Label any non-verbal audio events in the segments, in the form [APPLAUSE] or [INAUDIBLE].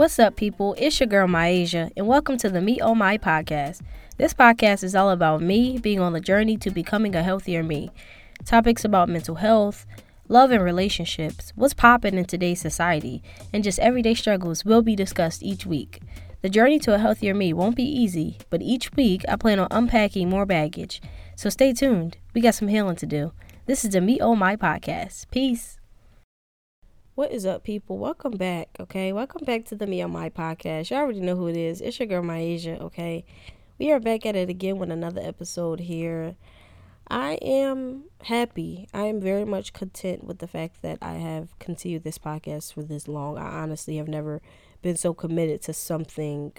What's up, people? It's your girl, Myasia, and welcome to the Me Oh My podcast. This podcast is all about me being on the journey to becoming a healthier me. Topics about mental health, love and relationships, what's popping in today's society, and just everyday struggles will be discussed each week. The journey to a healthier me won't be easy, but each week I plan on unpacking more baggage. So stay tuned. We got some healing to do. This is the Me Oh My podcast. Peace. What is up, people? Welcome back, okay? Welcome back to the Me On My podcast. You already know who it is. It's your girl, Myasia, okay? We are back at it again with another episode here. I am happy. I am very much content with the fact that I have continued this podcast for this long. I honestly have never been so committed to something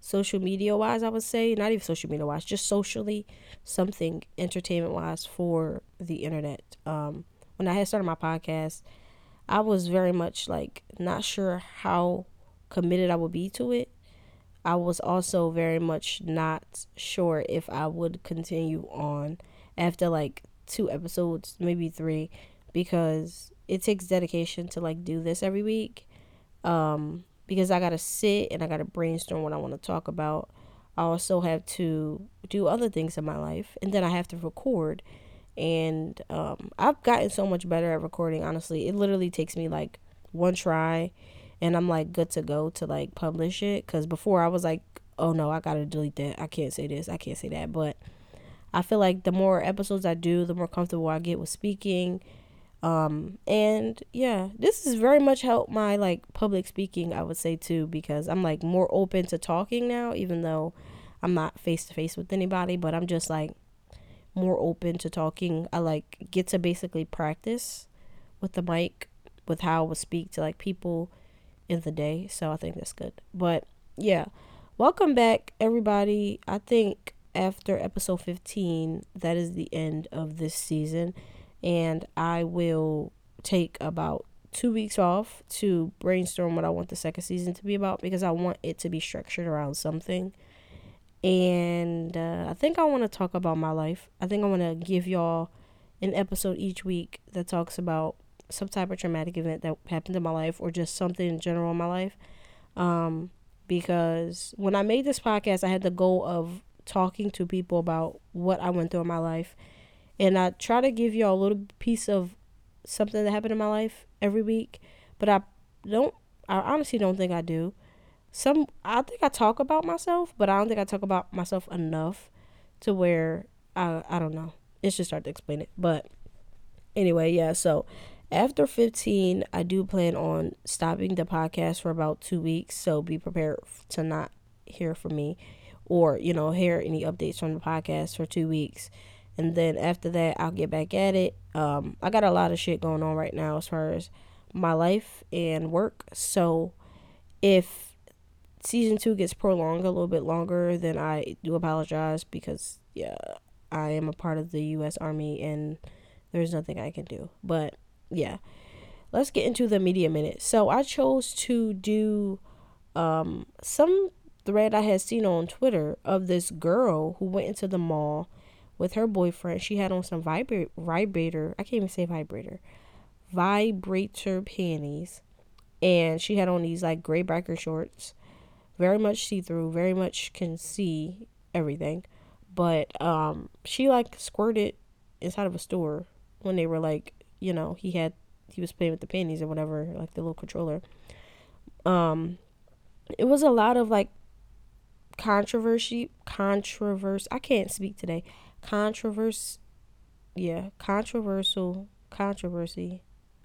social media wise, I would say. Not even social media wise, just socially, something entertainment wise for the internet. Um, when I had started my podcast, I was very much like not sure how committed I would be to it. I was also very much not sure if I would continue on after like two episodes, maybe three, because it takes dedication to like do this every week. Um, because I gotta sit and I gotta brainstorm what I want to talk about. I also have to do other things in my life, and then I have to record and um, I've gotten so much better at recording. Honestly, it literally takes me like one try, and I'm like good to go to like publish it. Cause before I was like, oh no, I gotta delete that. I can't say this. I can't say that. But I feel like the more episodes I do, the more comfortable I get with speaking. Um, and yeah, this has very much helped my like public speaking. I would say too, because I'm like more open to talking now, even though I'm not face to face with anybody. But I'm just like more open to talking. I like get to basically practice with the mic with how I would speak to like people in the day. So I think that's good. But yeah, welcome back everybody. I think after episode 15, that is the end of this season and I will take about 2 weeks off to brainstorm what I want the second season to be about because I want it to be structured around something and uh, I think I want to talk about my life. I think I want to give y'all an episode each week that talks about some type of traumatic event that happened in my life or just something in general in my life. Um, because when I made this podcast, I had the goal of talking to people about what I went through in my life. And I try to give y'all a little piece of something that happened in my life every week. But I don't, I honestly don't think I do some I think I talk about myself, but I don't think I talk about myself enough to where I I don't know. It's just hard to explain it. But anyway, yeah, so after 15, I do plan on stopping the podcast for about 2 weeks, so be prepared to not hear from me or, you know, hear any updates from the podcast for 2 weeks. And then after that, I'll get back at it. Um I got a lot of shit going on right now as far as my life and work. So if season two gets prolonged a little bit longer, then I do apologize because yeah, I am a part of the U.S. Army and there's nothing I can do. But yeah, let's get into the media minute. So I chose to do um, some thread I had seen on Twitter of this girl who went into the mall with her boyfriend. She had on some vibra- vibrator. I can't even say vibrator. Vibrator panties. And she had on these like gray biker shorts very much see through, very much can see everything. But um, she like squirted inside of a store when they were like, you know, he had he was playing with the panties or whatever, like the little controller. Um, it was a lot of like controversy, controversy. I can't speak today. Controversy, yeah, controversial controversy.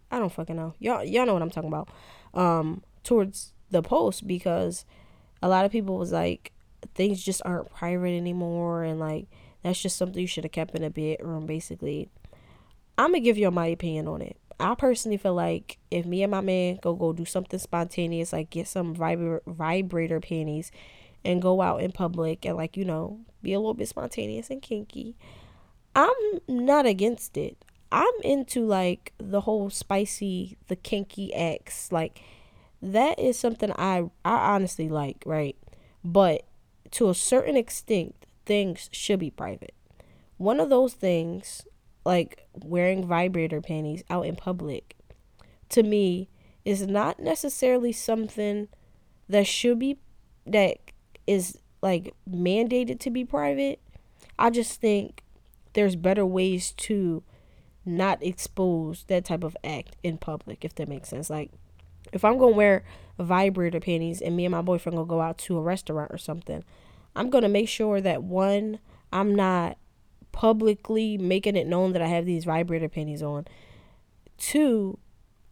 I don't fucking know. Y'all, y'all know what I'm talking about. Um, towards the post because a lot of people was like things just aren't private anymore and like that's just something you should have kept in a bedroom basically. I'm gonna give you my opinion on it. I personally feel like if me and my man go go do something spontaneous like get some vibra- vibrator panties and go out in public and like you know be a little bit spontaneous and kinky i'm not against it. I'm into like the whole spicy the kinky acts like that is something I I honestly like, right? But to a certain extent, things should be private. One of those things, like wearing vibrator panties out in public, to me is not necessarily something that should be that is like mandated to be private. I just think there's better ways to not expose that type of act in public, if that makes sense. Like, if I'm gonna wear vibrator panties and me and my boyfriend gonna go out to a restaurant or something, I'm gonna make sure that one, I'm not publicly making it known that I have these vibrator panties on. Two,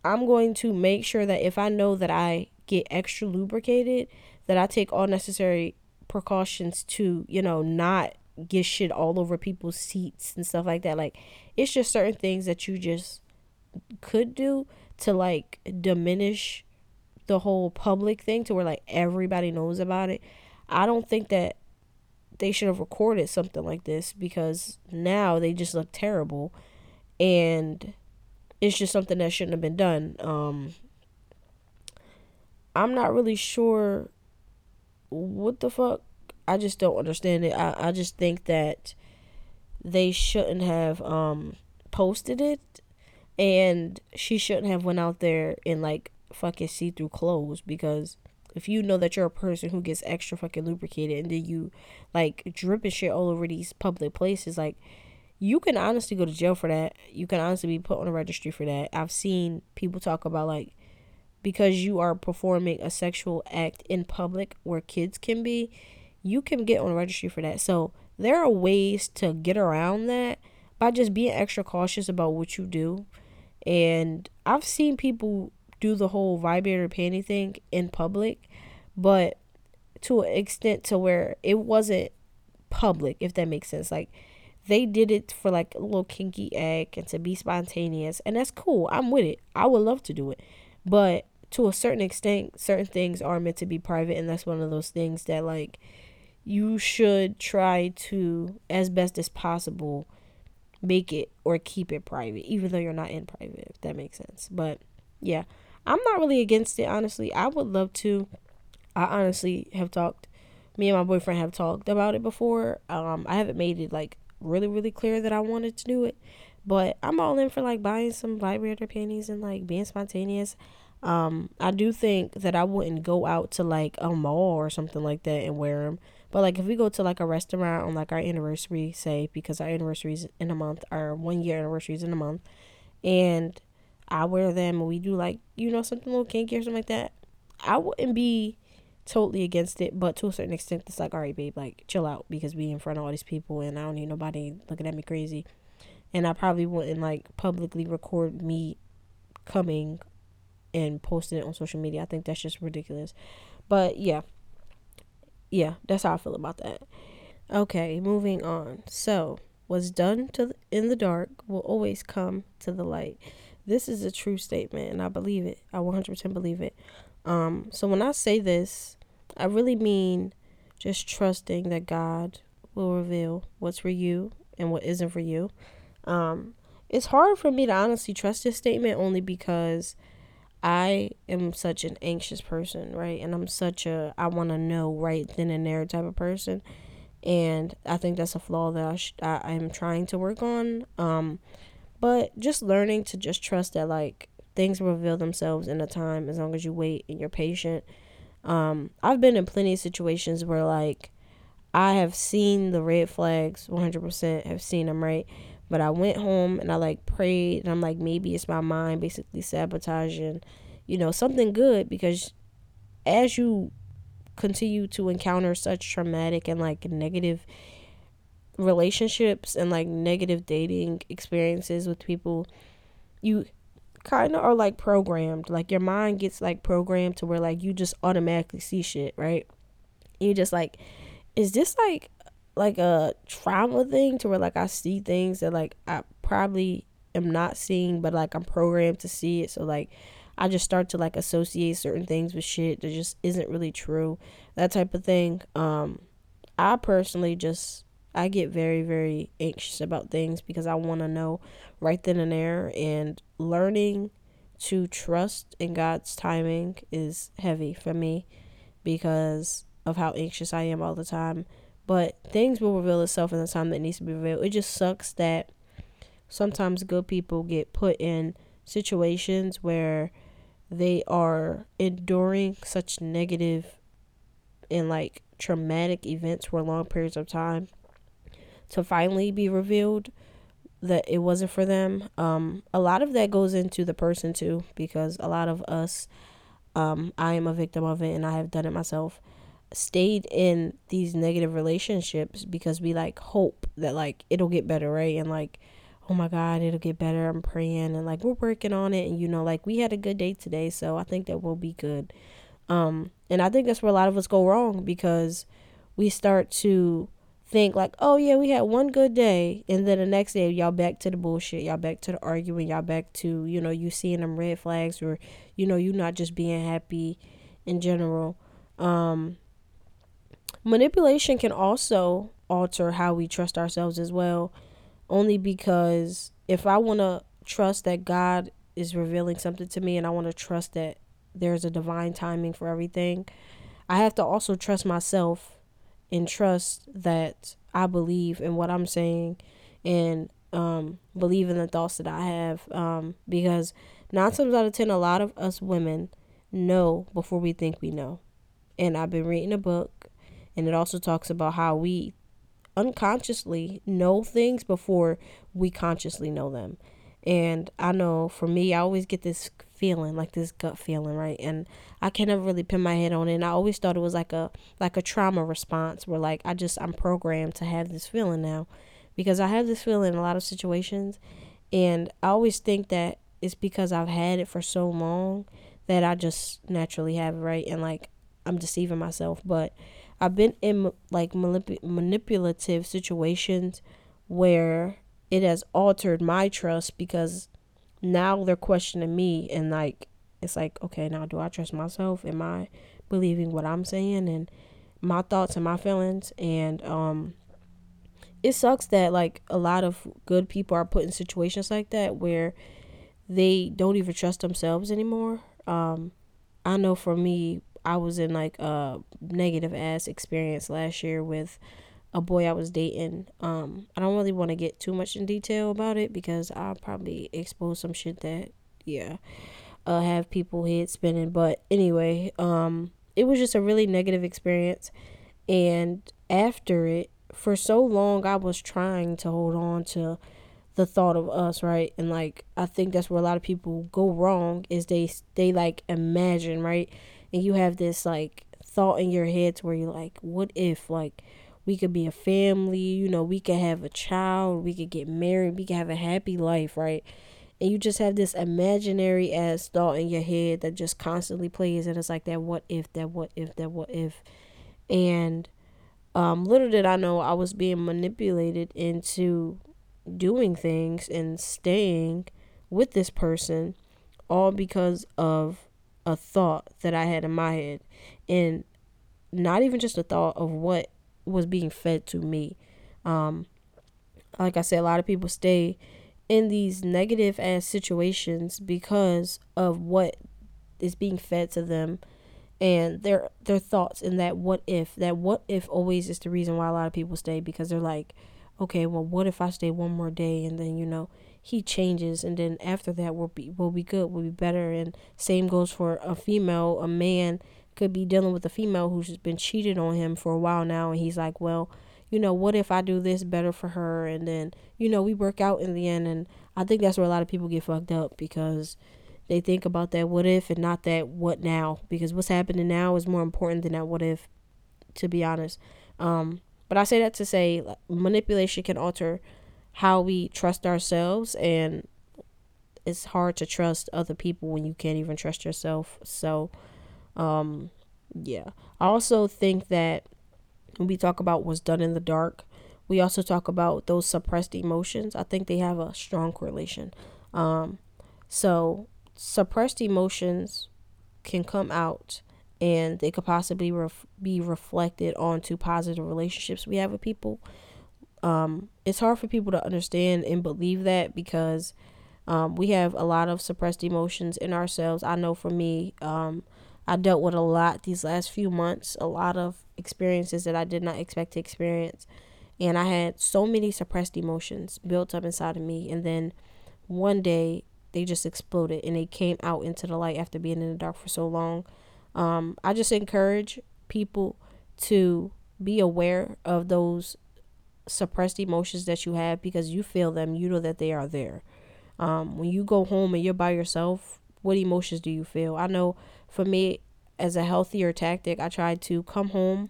I'm going to make sure that if I know that I get extra lubricated, that I take all necessary precautions to, you know, not get shit all over people's seats and stuff like that. Like, it's just certain things that you just could do to like diminish the whole public thing to where like everybody knows about it. I don't think that they should have recorded something like this because now they just look terrible and it's just something that shouldn't have been done. Um I'm not really sure what the fuck. I just don't understand it. I, I just think that they shouldn't have um posted it and she shouldn't have went out there in like fucking see-through clothes because if you know that you're a person who gets extra fucking lubricated and then you like dripping shit all over these public places like you can honestly go to jail for that. You can honestly be put on a registry for that. I've seen people talk about like because you are performing a sexual act in public where kids can be you can get on a registry for that. So there are ways to get around that by just being extra cautious about what you do and i've seen people do the whole vibrator panty thing in public, but to an extent to where it wasn't public, if that makes sense. Like they did it for like a little kinky act and to be spontaneous, and that's cool. I'm with it. I would love to do it, but to a certain extent, certain things are meant to be private, and that's one of those things that like you should try to, as best as possible, make it or keep it private, even though you're not in private. If that makes sense, but yeah. I'm not really against it, honestly. I would love to. I honestly have talked, me and my boyfriend have talked about it before. Um, I haven't made it like really, really clear that I wanted to do it, but I'm all in for like buying some vibrator panties and like being spontaneous. Um, I do think that I wouldn't go out to like a mall or something like that and wear them. But like if we go to like a restaurant on like our anniversary, say because our anniversary is in a month, our one year anniversary is in a month, and I wear them and we do like, you know, something little kinky or something like that, I wouldn't be totally against it, but to a certain extent, it's like, all right, babe, like chill out because we in front of all these people and I don't need nobody looking at me crazy. And I probably wouldn't like publicly record me coming and posting it on social media. I think that's just ridiculous. But yeah, yeah, that's how I feel about that. Okay, moving on. So, what's done to in the dark will always come to the light. This is a true statement, and I believe it. I 100% believe it. Um, so when I say this, I really mean just trusting that God will reveal what's for you and what isn't for you. Um, it's hard for me to honestly trust this statement only because I am such an anxious person, right? And I'm such a I want to know right then and there type of person, and I think that's a flaw that I sh- I am trying to work on. Um, but just learning to just trust that like things reveal themselves in a time as long as you wait and you're patient. Um, I've been in plenty of situations where like I have seen the red flags 100% have seen them right but I went home and I like prayed and I'm like maybe it's my mind basically sabotaging you know something good because as you continue to encounter such traumatic and like negative relationships and like negative dating experiences with people, you kind of are like programmed. Like your mind gets like programmed to where like you just automatically see shit, right? You just like, is this like like a trauma thing to where like I see things that like I probably am not seeing, but like I'm programmed to see it. So like I just start to like associate certain things with shit that just isn't really true. That type of thing. Um I personally just I get very, very anxious about things because I want to know right then and there. And learning to trust in God's timing is heavy for me because of how anxious I am all the time. But things will reveal itself in the time that needs to be revealed. It just sucks that sometimes good people get put in situations where they are enduring such negative and like traumatic events for long periods of time to finally be revealed that it wasn't for them. Um, a lot of that goes into the person too, because a lot of us, um, I am a victim of it and I have done it myself, stayed in these negative relationships because we like hope that like it'll get better, right? And like, oh my God, it'll get better. I'm praying and like we're working on it. And you know, like we had a good day today, so I think that we'll be good. Um, and I think that's where a lot of us go wrong because we start to think like, oh yeah, we had one good day, and then the next day y'all back to the bullshit, y'all back to the arguing, y'all back to you know you seeing them red flags or you know you not just being happy in general. Um, manipulation can also alter how we trust ourselves as well, only because if I want to trust that God is revealing something to me and I want to trust that there's a divine timing for everything, I have to also trust myself and trust that I believe in what I'm saying and um, believe in the thoughts that I have. Um, because nine times out of ten, a lot of us women know before we think we know. And I've been reading a book, and it also talks about how we unconsciously know things before we consciously know them. And I know for me, I always get this feeling, like this gut feeling, right? And I can never really pin my head on it. And I always thought it was like a like a trauma response where like I just I'm programmed to have this feeling now. Because I have this feeling in a lot of situations and I always think that it's because I've had it for so long that I just naturally have it, right? And like I'm deceiving myself, but I've been in like manip- manipulative situations where it has altered my trust because now they're questioning me and like it's like okay now do i trust myself? Am i believing what i'm saying and my thoughts and my feelings? And um it sucks that like a lot of good people are put in situations like that where they don't even trust themselves anymore. Um i know for me i was in like a negative ass experience last year with a boy I was dating. Um, I don't really want to get too much in detail about it because I'll probably expose some shit that, yeah, uh, have people head spinning. But anyway, um, it was just a really negative experience. And after it, for so long, I was trying to hold on to the thought of us, right? And like, I think that's where a lot of people go wrong is they, they like imagine, right? And you have this like thought in your head to where you're like, what if, like, we could be a family, you know, we could have a child, we could get married, we could have a happy life, right? And you just have this imaginary ass thought in your head that just constantly plays and it's like that what if, that what if, that what if. And um little did I know I was being manipulated into doing things and staying with this person all because of a thought that I had in my head and not even just a thought of what was being fed to me. Um, like I said, a lot of people stay in these negative ass situations because of what is being fed to them and their their thoughts and that what if that what if always is the reason why a lot of people stay because they're like okay well what if i stay one more day and then you know he changes and then after that we'll be we'll be good we'll be better. And same goes for a female. A man could be dealing with a female who's been cheated on him for a while now and he's like well you know what if i do this better for her? And then you know we work out in the end and i think that's where a lot of people get fucked up because they think about that what if and not that what now because what's happening now is more important than that what if to be honest. Um but i say that to say manipulation can alter how we trust ourselves and it's hard to trust other people when you can't even trust yourself so um, yeah. I also think that when we talk about what's done in the dark, we also talk about those suppressed emotions. I think they have a strong correlation. Um, so suppressed emotions can come out and they could possibly ref- be reflected onto positive relationships we have with people. Um, it's hard for people to understand and believe that because um, we have a lot of suppressed emotions in ourselves. I know for me, um, I dealt with a lot these last few months, a lot of experiences that I did not expect to experience. And I had so many suppressed emotions built up inside of me. And then one day they just exploded and they came out into the light after being in the dark for so long. Um, I just encourage people to be aware of those suppressed emotions that you have because you feel them, you know that they are there. Um, when you go home and you're by yourself, what emotions do you feel? I know for me, as a healthier tactic, I try to come home.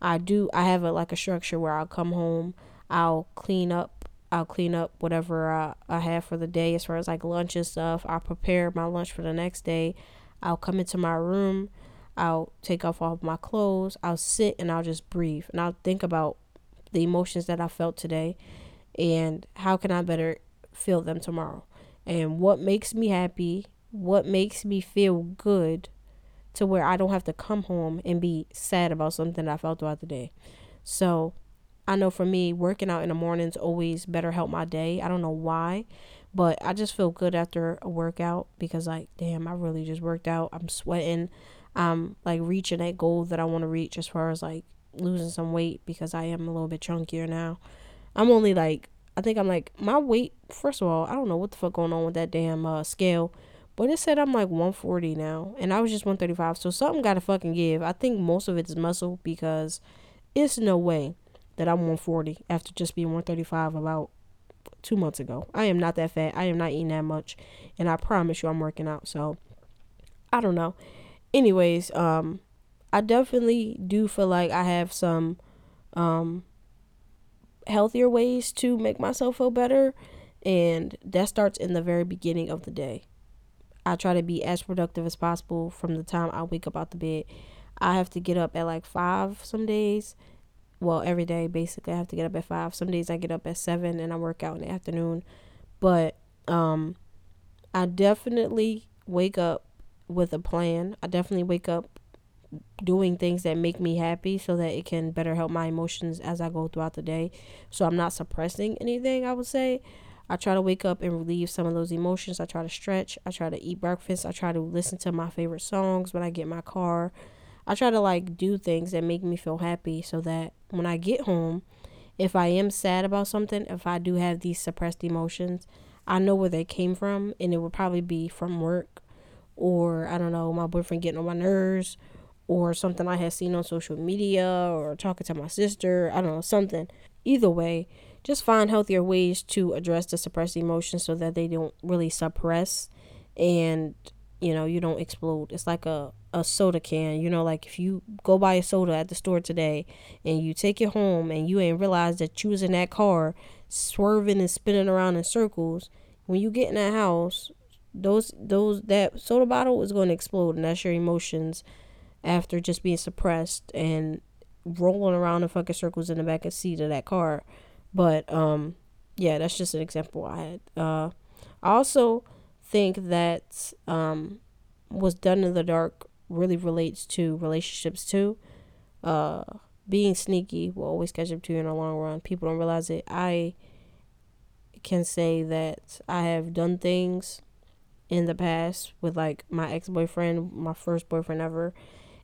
I do. I have a like a structure where I'll come home. I'll clean up. I'll clean up whatever I, I have for the day as far as like lunch and stuff. I'll prepare my lunch for the next day. I'll come into my room. I'll take off all of my clothes. I'll sit and I'll just breathe and I'll think about the emotions that I felt today and how can I better feel them tomorrow and what makes me happy, what makes me feel good to where I don't have to come home and be sad about something I felt throughout the day. So I know for me, working out in the mornings always better help my day. I don't know why, but I just feel good after a workout because like, damn, I really just worked out. I'm sweating. I'm like reaching that goal that I want to reach as far as like losing some weight because I am a little bit chunkier now. I'm only like I think I'm like my weight. First of all, I don't know what the fuck going on with that damn uh, scale, but it said I'm like 140 now, and I was just 135. So something got to fucking give. I think most of it is muscle because it's no way that I'm 140 after just being 135 about two months ago. I am not that fat. I am not eating that much, and I promise you I'm working out. So I don't know. Anyways, um, I definitely do feel like I have some um healthier ways to make myself feel better and that starts in the very beginning of the day. I try to be as productive as possible from the time I wake up out the bed. I have to get up at like 5 some days. Well, every day basically I have to get up at 5. Some days I get up at 7 and I work out in the afternoon. But um I definitely wake up with a plan. I definitely wake up doing things that make me happy so that it can better help my emotions as I go throughout the day. So I'm not suppressing anything, I would say. I try to wake up and relieve some of those emotions. I try to stretch. I try to eat breakfast. I try to listen to my favorite songs when I get my car. I try to like do things that make me feel happy so that when I get home, if I am sad about something, if I do have these suppressed emotions, I know where they came from and it would probably be from work or I don't know, my boyfriend getting on my nerves or something I had seen on social media or talking to my sister, I don't know, something. Either way, just find healthier ways to address the suppressed emotions so that they don't really suppress and you know, you don't explode. It's like a a soda can, you know, like if you go buy a soda at the store today and you take it home and you ain't realize that you was in that car swerving and spinning around in circles, when you get in that house, those those that soda bottle is going to explode and that's your emotions after just being suppressed and rolling around in fucking circles in the back of seat of that car. But um yeah, that's just an example I had. Uh I also think that um what's done in the dark really relates to relationships too. Uh being sneaky will always catch up to you in the long run. People don't realize it. I can say that I have done things in the past with like my ex boyfriend, my first boyfriend ever,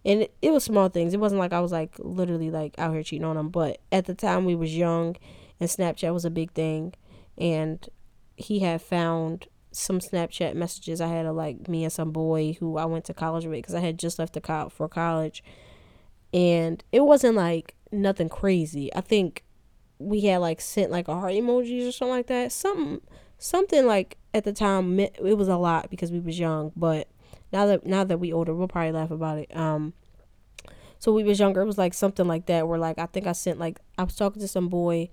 and it, was small things. It wasn't like I was like literally like out here cheating on him, but at the time we was young, and Snapchat was a big thing, and he had found some Snapchat messages I had of like me and some boy who I went to college with because I had just left the co- for college, and it wasn't like nothing crazy. I think we had like sent like a heart emojis or something like that. Something something like at the time it was a lot because we was young, but now that now that we older, we'll probably laugh about it. Um, so we was younger. It was like something like that. Where like I think I sent like I was talking to some boy.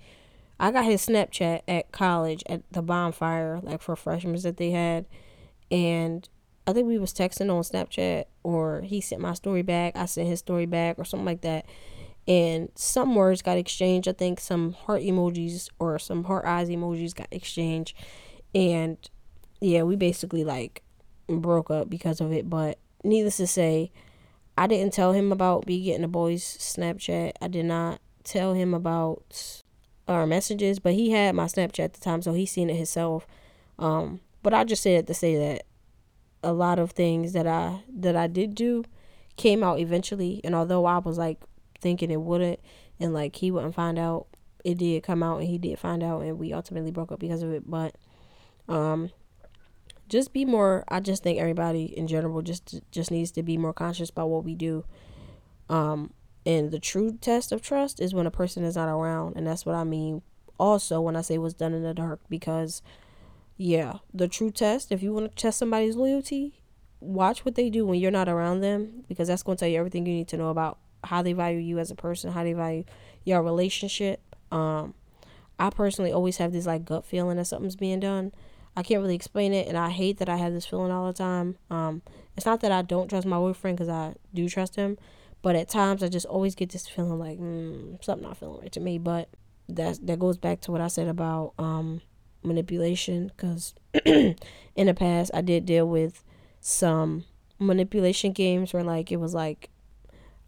I got his Snapchat at college at the bonfire, like for freshmen that they had, and I think we was texting on Snapchat, or he sent my story back. I sent his story back, or something like that. And some words got exchanged. I think some heart emojis or some heart eyes emojis got exchanged, and yeah, we basically like broke up because of it. But needless to say, I didn't tell him about me getting the boys Snapchat. I did not tell him about our messages, but he had my Snapchat at the time, so he seen it himself. Um, but I just said to say that a lot of things that I that I did do came out eventually, and although I was like thinking it wouldn't, and like he wouldn't find out, it did come out, and he did find out, and we ultimately broke up because of it. But um, just be more I just think everybody in general just just needs to be more conscious about what we do. Um and the true test of trust is when a person is not around and that's what I mean also when I say what's done in the dark because yeah, the true test if you want to test somebody's loyalty, watch what they do when you're not around them because that's going to tell you everything you need to know about how they value you as a person, how they value your relationship. Um I personally always have this like gut feeling that something's being done. I can't really explain it, and I hate that I have this feeling all the time. Um, it's not that I don't trust my boyfriend because I do trust him, but at times I just always get this feeling like mm, something not feeling right to me. But that that goes back to what I said about um, manipulation because [CLEARS THROAT] in the past I did deal with some manipulation games where like it was like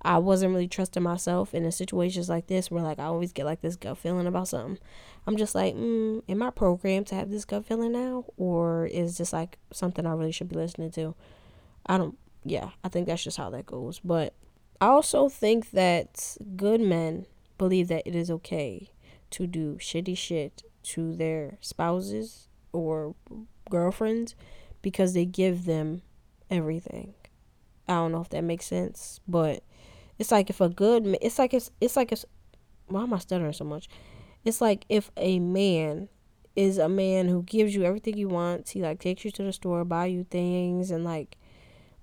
I wasn't really trusting myself in situations like this where like I always get like this gut feeling about something. I'm just like, mm, am I programmed to have this gut feeling now, or is this like something I really should be listening to? I don't. Yeah, I think that's just how that goes. But I also think that good men believe that it is okay to do shitty shit to their spouses or girlfriends because they give them everything. I don't know if that makes sense, but it's like if a good, it's like it's it's like it's. Why am I stuttering so much? It's like if a man is a man who gives you everything you want. He like takes you to the store, buy you things, and like,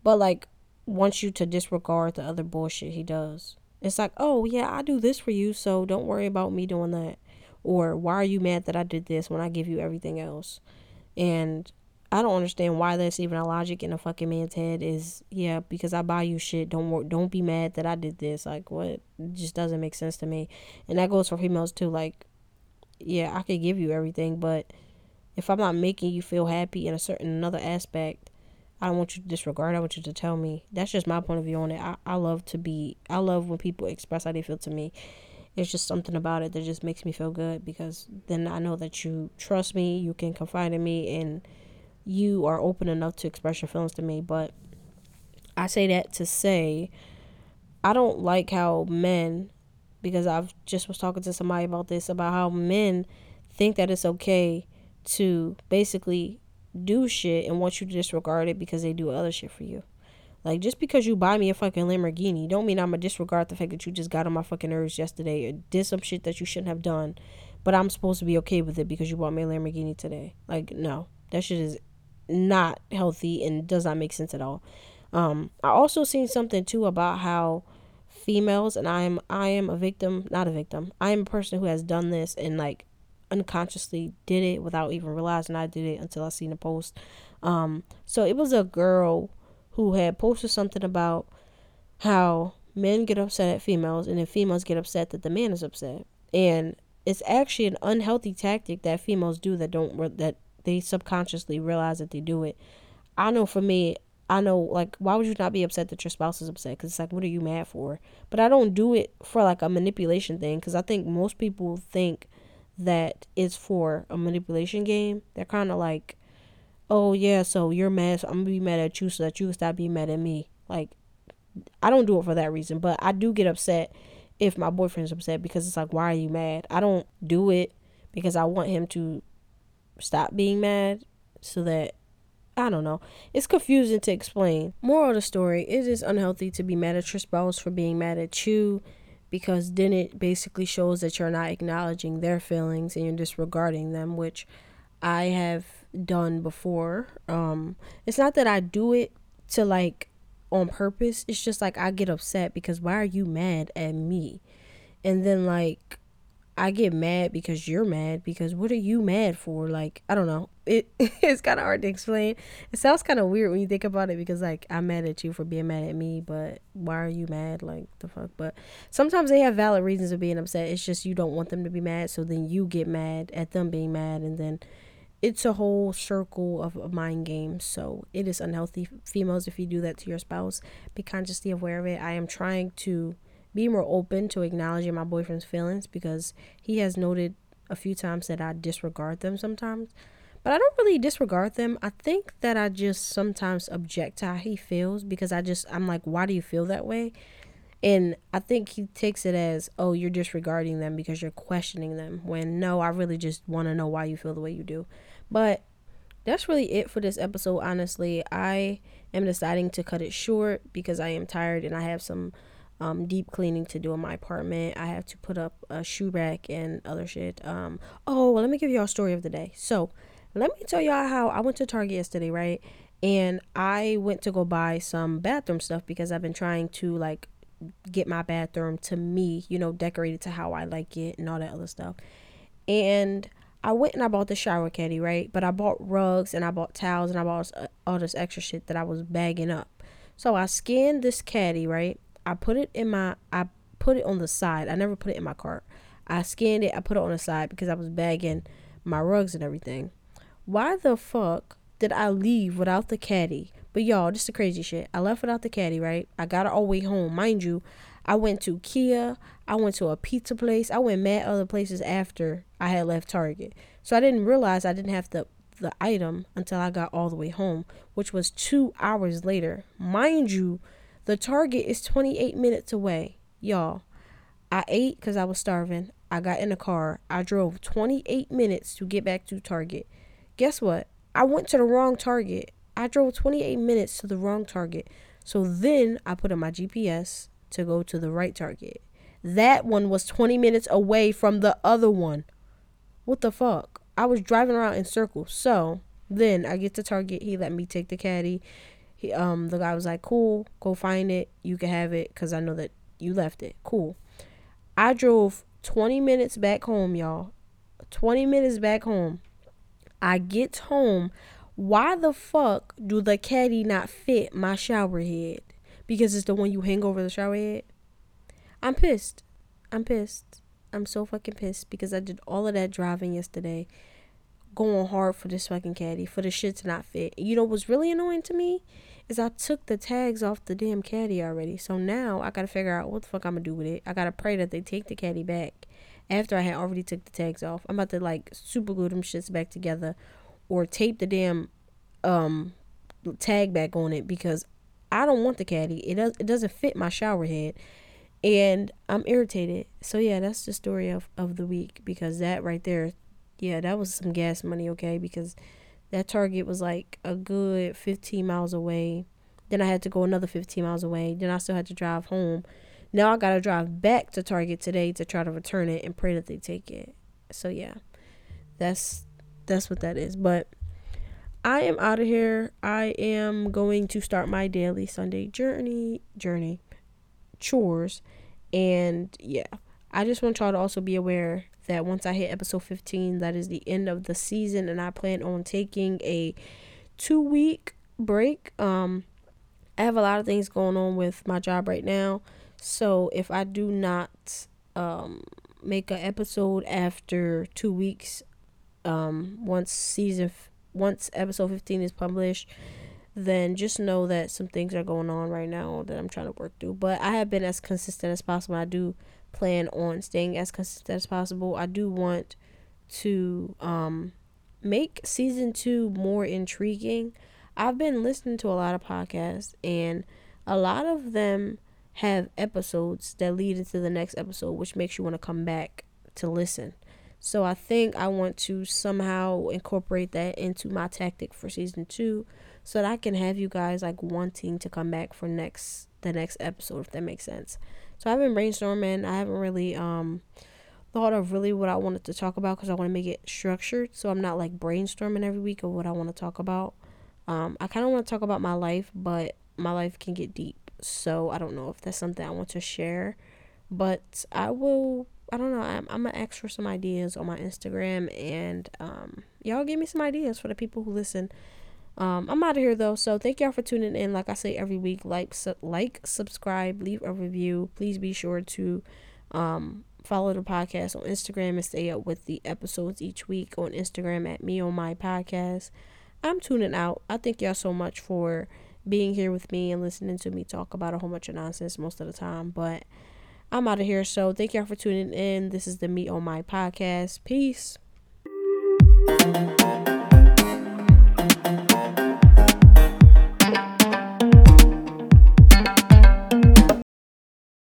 but like wants you to disregard the other bullshit he does. It's like, oh yeah, I do this for you, so don't worry about me doing that. Or why are you mad that I did this when I give you everything else? And I don't understand why that's even a logic in a fucking man's head. Is yeah, because I buy you shit. Don't work. Don't be mad that I did this. Like what? It just doesn't make sense to me. And that goes for females too. Like, yeah, I could give you everything, but if I'm not making you feel happy in a certain another aspect, I don't want you to disregard. I want you to tell me. That's just my point of view on it. I, I love to be. I love when people express how they feel to me. It's just something about it that just makes me feel good because then I know that you trust me. You can confide in me and you are open enough to express your feelings to me. But I say that to say I don't like how men because I've just was talking to somebody about this about how men think that it's okay to basically do shit and want you to disregard it because they do other shit for you. Like just because you buy me a fucking Lamborghini, don't mean I'm gonna disregard the fact that you just got on my fucking nerves yesterday or did some shit that you shouldn't have done, but I'm supposed to be okay with it because you bought me a Lamborghini today. Like no, that shit is not healthy and does not make sense at all. Um, I also seen something too about how females and I am I am a victim, not a victim. I am a person who has done this and like unconsciously did it without even realizing I did it until I seen the post. Um, so it was a girl who had posted something about how men get upset at females and then females get upset that the man is upset. And it's actually an unhealthy tactic that females do that don't that they subconsciously realize that they do it. I know for me, I know like why would you not be upset that your spouse is upset? Because it's like what are you mad for? But I don't do it for like a manipulation thing because I think most people think that it's for a manipulation game. They're kind of like, oh yeah, so you're mad, so I'm gonna be mad at you so that you can stop being mad at me. Like I don't do it for that reason, but I do get upset if my boyfriend's upset because it's like why are you mad? I don't do it because I want him to stop being mad so that I don't know. It's confusing to explain. Moral of the story, it is unhealthy to be mad at your spouse for being mad at you because then it basically shows that you're not acknowledging their feelings and you're disregarding them, which I have done before. Um it's not that I do it to like on purpose. It's just like I get upset because why are you mad at me? And then like I get mad because you're mad because what are you mad for? Like, I don't know. It [LAUGHS] it's kind of hard to explain. It sounds kind of weird when you think about it because like I'm mad at you for being mad at me, but why are you mad? Like the fuck? But sometimes they have valid reasons of being upset. It's just you don't want them to be mad, so then you get mad at them being mad and then it's a whole circle of, of mind games. So it is unhealthy. Females, if you do that to your spouse, be consciously aware of it. I am trying to be more open to acknowledging my boyfriend's feelings because he has noted a few times that I disregard them sometimes. But I don't really disregard them. I think that I just sometimes object to how he feels because I just, I'm like, why do you feel that way? And I think he takes it as, oh, you're disregarding them because you're questioning them. When no, I really just want to know why you feel the way you do. But that's really it for this episode. Honestly, I am deciding to cut it short because I am tired and I have some um, deep cleaning to do in my apartment. I have to put up a shoe rack and other shit. Um, oh, well, let me give y'all a story of the day. So, let me tell y'all how I went to Target yesterday, right? And I went to go buy some bathroom stuff because I've been trying to like get my bathroom to me, you know, decorated to how I like it and all that other stuff. And I went and I bought the shower caddy, right? But I bought rugs and I bought towels and I bought all this extra shit that I was bagging up. So I scanned this caddy, right? I put it in my, I put it on the side. I never put it in my cart. I scanned it, I put it on the side because I was bagging my rugs and everything. Why the fuck did I leave without the caddy? But y'all, this is the crazy shit. I left without the caddy, right? I got it all the way home. Mind you, I went to Kia. I went to a pizza place. I went mad other places after I had left Target. So I didn't realize I didn't have the the item until I got all the way home, which was two hours later. Mind you, the Target is 28 minutes away. Y'all, I ate because I was starving. I got in the car. I drove 28 minutes to get back to Target. Guess what? I went to the wrong Target. I drove 28 minutes to the wrong Target. So then I put in my GPS to go to the right Target. That one was 20 minutes away from the other one. What the fuck? I was driving around in circles. So then I get to Target. He let me take the caddy. He, um, the guy was like, "Cool, go find it. You can have it because I know that you left it. Cool." I drove 20 minutes back home, y'all. 20 minutes back home. I get home. Why the fuck do the caddy not fit my shower head? Because it's the one you hang over the shower head. I'm pissed. I'm pissed. I'm so fucking pissed because I did all of that driving yesterday, going hard for this fucking caddy for the shit to not fit. You know what's really annoying to me is I took the tags off the damn caddy already. So now I gotta figure out what the fuck I'm gonna do with it. I gotta pray that they take the caddy back after I had already took the tags off. I'm about to like super glue them shits back together or tape the damn um tag back on it because I don't want the caddy. It does it doesn't fit my shower head. And I'm irritated. So yeah, that's the story of, of the week because that right there, yeah, that was some gas money, okay? Because that Target was like a good 15 miles away. Then I had to go another 15 miles away. Then I still had to drive home. Now I got to drive back to Target today to try to return it and pray that they take it. So yeah. That's that's what that is. But I am out of here. I am going to start my daily Sunday journey journey chores and yeah. I just want y'all to also be aware that once I hit episode 15 that is the end of the season and I plan on taking a 2 week break. Um I have a lot of things going on with my job right now. So if I do not um make an episode after 2 weeks um, once season f- once episode 15 is published then just know that some things are going on right now that I'm trying to work through. But I have been as consistent as possible. I do plan on staying as consistent as possible. I do want to um, make season two more intriguing. I've been listening to a lot of podcasts, and a lot of them have episodes that lead into the next episode, which makes you want to come back to listen. So I think I want to somehow incorporate that into my tactic for season two so that I can have you guys like wanting to come back for next the next episode if that makes sense. So I've been brainstorming. I haven't really um thought of really what I wanted to talk about because I want to make it structured so I'm not like brainstorming every week of what I want to talk about. Um I kind of want to talk about my life, but my life can get deep. So I don't know if that's something I want to share, but I will I don't know. I'm, I'm gonna ask for some ideas on my Instagram, and um, y'all give me some ideas for the people who listen. Um, I'm out of here though, so thank y'all for tuning in. Like I say every week, like su- like, subscribe, leave a review. Please be sure to um, follow the podcast on Instagram and stay up with the episodes each week on Instagram at me on my podcast. I'm tuning out. I thank y'all so much for being here with me and listening to me talk about a whole bunch of nonsense most of the time, but. I'm out of here. So thank y'all for tuning in. This is the Me on My podcast. Peace.